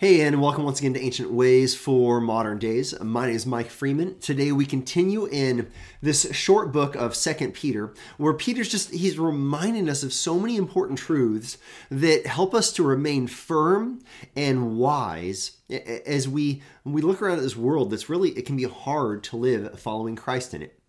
Hey, and welcome once again to Ancient Ways for Modern Days. My name is Mike Freeman. Today we continue in this short book of Second Peter, where Peter's just he's reminding us of so many important truths that help us to remain firm and wise as we we look around at this world that's really it can be hard to live following Christ in it.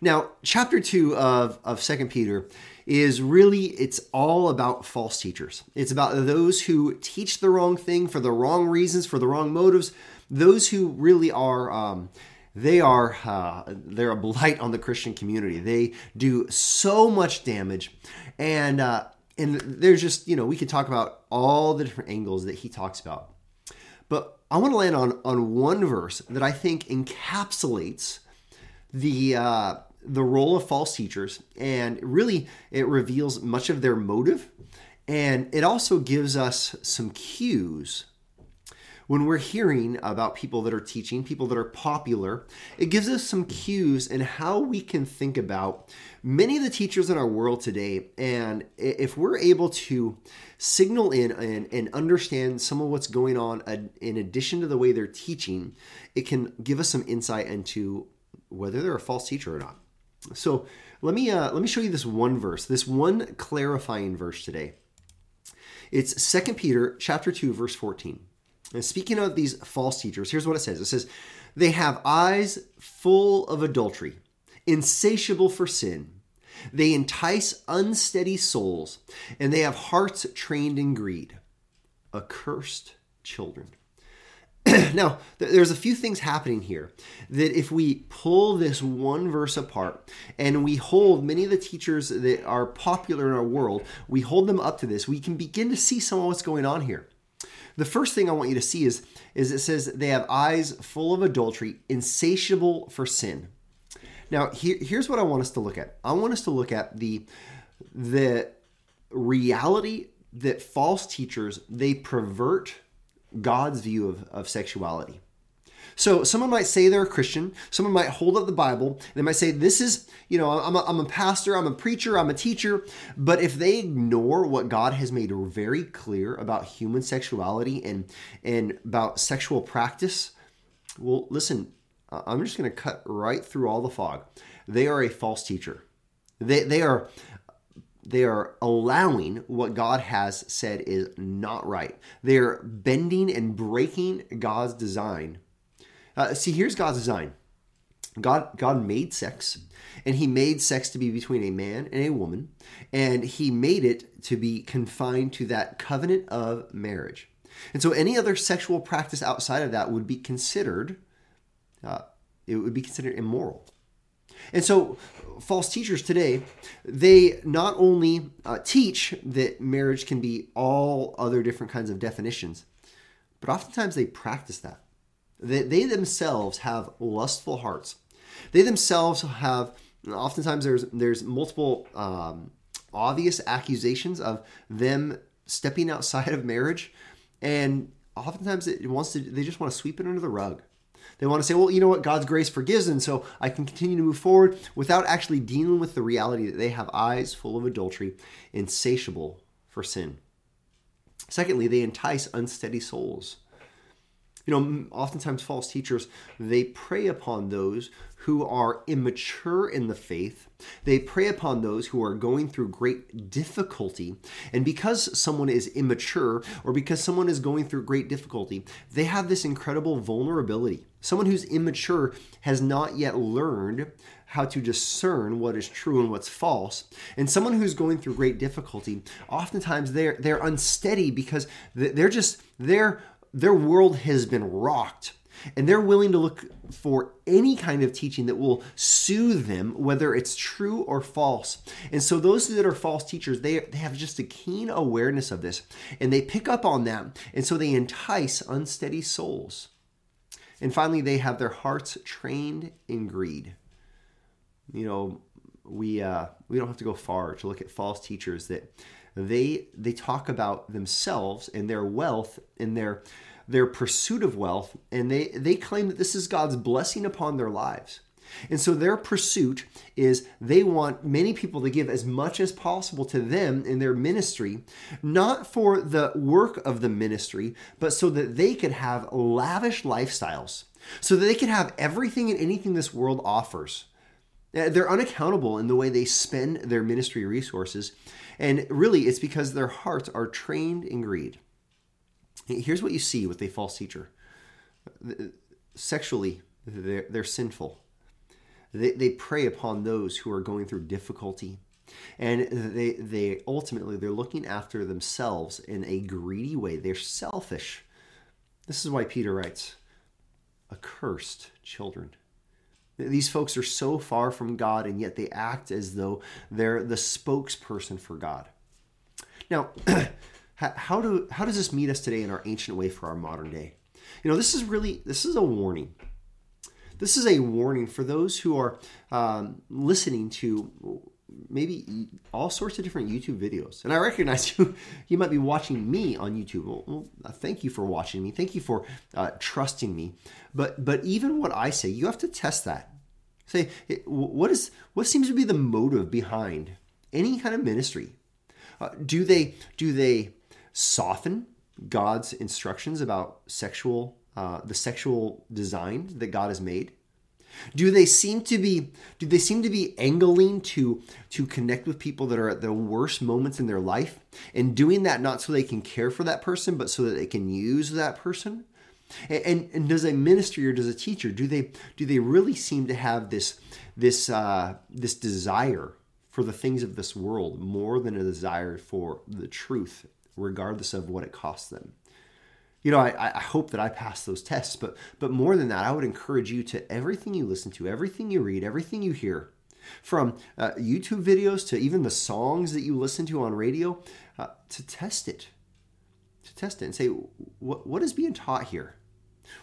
Now, chapter two of, of Second Peter is really it's all about false teachers. It's about those who teach the wrong thing for the wrong reasons, for the wrong motives. Those who really are um, they are uh, they're a blight on the Christian community. They do so much damage, and uh, and there's just you know we could talk about all the different angles that he talks about, but I want to land on on one verse that I think encapsulates the uh, the role of false teachers, and really it reveals much of their motive, and it also gives us some cues when we're hearing about people that are teaching, people that are popular, it gives us some cues in how we can think about many of the teachers in our world today. And if we're able to signal in and, and understand some of what's going on in addition to the way they're teaching, it can give us some insight into whether they're a false teacher or not. So let me uh, let me show you this one verse, this one clarifying verse today. It's Second Peter chapter 2 verse 14. And speaking of these false teachers, here's what it says. It says, "They have eyes full of adultery, insatiable for sin. They entice unsteady souls, and they have hearts trained in greed. Accursed children." now, there's a few things happening here that if we pull this one verse apart and we hold many of the teachers that are popular in our world, we hold them up to this, we can begin to see some of what's going on here. The first thing I want you to see is, is it says they have eyes full of adultery, insatiable for sin. Now, here, here's what I want us to look at. I want us to look at the the reality that false teachers they pervert God's view of, of sexuality. So someone might say they're a Christian. Someone might hold up the Bible. They might say, "This is, you know, I'm a, I'm a pastor, I'm a preacher, I'm a teacher." But if they ignore what God has made very clear about human sexuality and and about sexual practice, well, listen, I'm just going to cut right through all the fog. They are a false teacher. They they are they are allowing what God has said is not right. They're bending and breaking God's design. Uh, see, here's God's design. God God made sex, and He made sex to be between a man and a woman, and He made it to be confined to that covenant of marriage. And so, any other sexual practice outside of that would be considered, uh, it would be considered immoral. And so, false teachers today, they not only uh, teach that marriage can be all other different kinds of definitions, but oftentimes they practice that. They, they themselves have lustful hearts. They themselves have, oftentimes, there's, there's multiple um, obvious accusations of them stepping outside of marriage. And oftentimes, it wants to, they just want to sweep it under the rug. They want to say, well, you know what, God's grace forgives, and so I can continue to move forward without actually dealing with the reality that they have eyes full of adultery, insatiable for sin. Secondly, they entice unsteady souls. You know, oftentimes false teachers, they prey upon those who are immature in the faith. They prey upon those who are going through great difficulty. And because someone is immature or because someone is going through great difficulty, they have this incredible vulnerability. Someone who's immature has not yet learned how to discern what is true and what's false. And someone who's going through great difficulty, oftentimes they're they're unsteady because they're just their their world has been rocked and they're willing to look for any kind of teaching that will soothe them, whether it's true or false. And so those that are false teachers, they, they have just a keen awareness of this and they pick up on that. And so they entice unsteady souls. And finally, they have their hearts trained in greed. You know, we uh, we don't have to go far to look at false teachers that they they talk about themselves and their wealth and their their pursuit of wealth, and they, they claim that this is God's blessing upon their lives. And so their pursuit is they want many people to give as much as possible to them in their ministry, not for the work of the ministry, but so that they could have lavish lifestyles, so that they could have everything and anything this world offers. Uh, they're unaccountable in the way they spend their ministry resources. And really, it's because their hearts are trained in greed. Here's what you see with a false teacher sexually, they're, they're sinful they, they prey upon those who are going through difficulty. And they, they ultimately, they're looking after themselves in a greedy way. They're selfish. This is why Peter writes, accursed children. These folks are so far from God, and yet they act as though they're the spokesperson for God. Now, how do how does this meet us today in our ancient way for our modern day? You know, this is really this is a warning. This is a warning for those who are um, listening to maybe all sorts of different YouTube videos. And I recognize you you might be watching me on YouTube. Well, uh, thank you for watching me. Thank you for uh, trusting me. But but even what I say, you have to test that. Say what is what seems to be the motive behind any kind of ministry? Uh, do they do they soften God's instructions about sexual uh, the sexual design that God has made? Do they seem to be do they seem to be angling to to connect with people that are at the worst moments in their life and doing that not so they can care for that person but so that they can use that person? And, and, and does a ministry or does a teacher do they do they really seem to have this this uh, this desire for the things of this world more than a desire for the truth, regardless of what it costs them? You know, I, I hope that I pass those tests, but but more than that, I would encourage you to everything you listen to, everything you read, everything you hear, from uh, YouTube videos to even the songs that you listen to on radio, uh, to test it, to test it and say, what what is being taught here?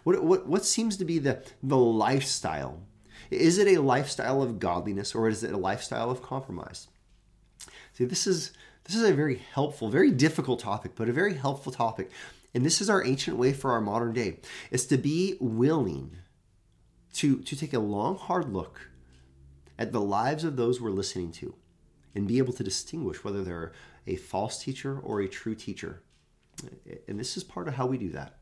What what what seems to be the the lifestyle? Is it a lifestyle of godliness or is it a lifestyle of compromise? See, this is this is a very helpful, very difficult topic, but a very helpful topic and this is our ancient way for our modern day, is to be willing to, to take a long, hard look at the lives of those we're listening to and be able to distinguish whether they're a false teacher or a true teacher. And this is part of how we do that.